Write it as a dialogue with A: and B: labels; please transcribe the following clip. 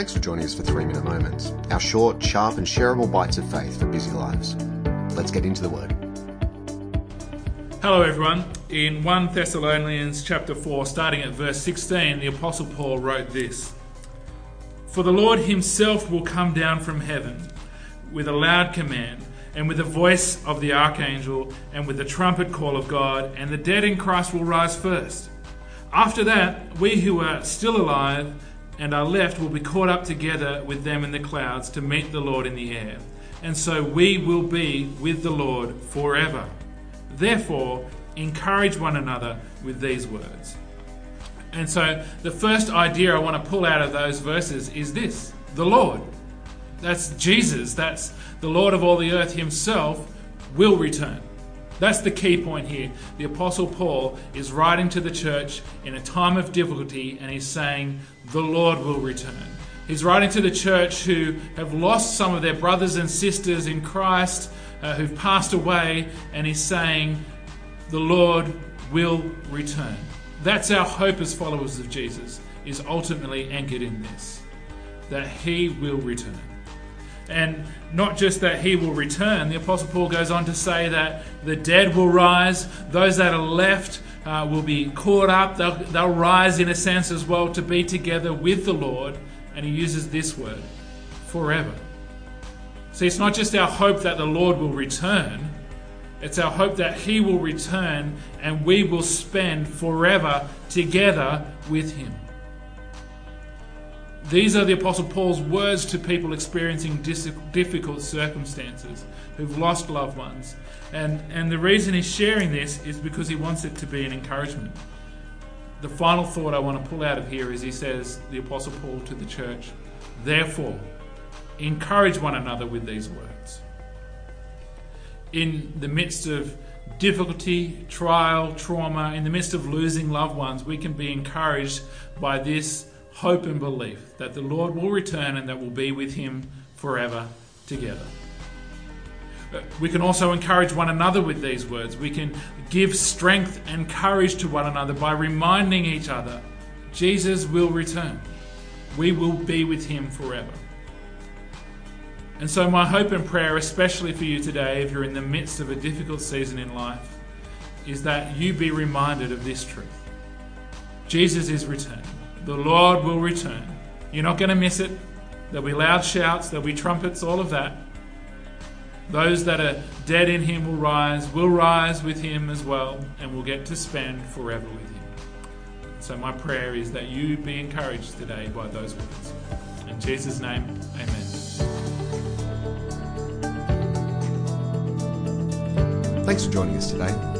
A: Thanks for joining us for Three Minute Moments, our short, sharp, and shareable bites of faith for busy lives. Let's get into the Word.
B: Hello, everyone. In 1 Thessalonians chapter 4, starting at verse 16, the Apostle Paul wrote this For the Lord himself will come down from heaven with a loud command, and with the voice of the archangel, and with the trumpet call of God, and the dead in Christ will rise first. After that, we who are still alive, and are left will be caught up together with them in the clouds to meet the Lord in the air. And so we will be with the Lord forever. Therefore, encourage one another with these words. And so, the first idea I want to pull out of those verses is this the Lord. That's Jesus. That's the Lord of all the earth himself will return. That's the key point here. The Apostle Paul is writing to the church in a time of difficulty and he's saying, The Lord will return. He's writing to the church who have lost some of their brothers and sisters in Christ, uh, who've passed away, and he's saying, The Lord will return. That's our hope as followers of Jesus, is ultimately anchored in this that he will return. And not just that he will return, the Apostle Paul goes on to say that the dead will rise, those that are left uh, will be caught up, they'll, they'll rise in a sense as well to be together with the Lord. And he uses this word forever. See, it's not just our hope that the Lord will return, it's our hope that he will return and we will spend forever together with him. These are the Apostle Paul's words to people experiencing difficult circumstances who've lost loved ones. And, and the reason he's sharing this is because he wants it to be an encouragement. The final thought I want to pull out of here is he says, the Apostle Paul to the church, therefore, encourage one another with these words. In the midst of difficulty, trial, trauma, in the midst of losing loved ones, we can be encouraged by this hope and belief that the Lord will return and that we'll be with him forever together. Uh, we can also encourage one another with these words. We can give strength and courage to one another by reminding each other Jesus will return. We will be with him forever. And so, my hope and prayer, especially for you today, if you're in the midst of a difficult season in life, is that you be reminded of this truth Jesus is returning. The Lord will return. You're not going to miss it. There'll be loud shouts, there'll be trumpets, all of that. Those that are dead in Him will rise, will rise with Him as well, and will get to spend forever with Him. So, my prayer is that you be encouraged today by those words. In Jesus' name, amen.
A: Thanks for joining us today.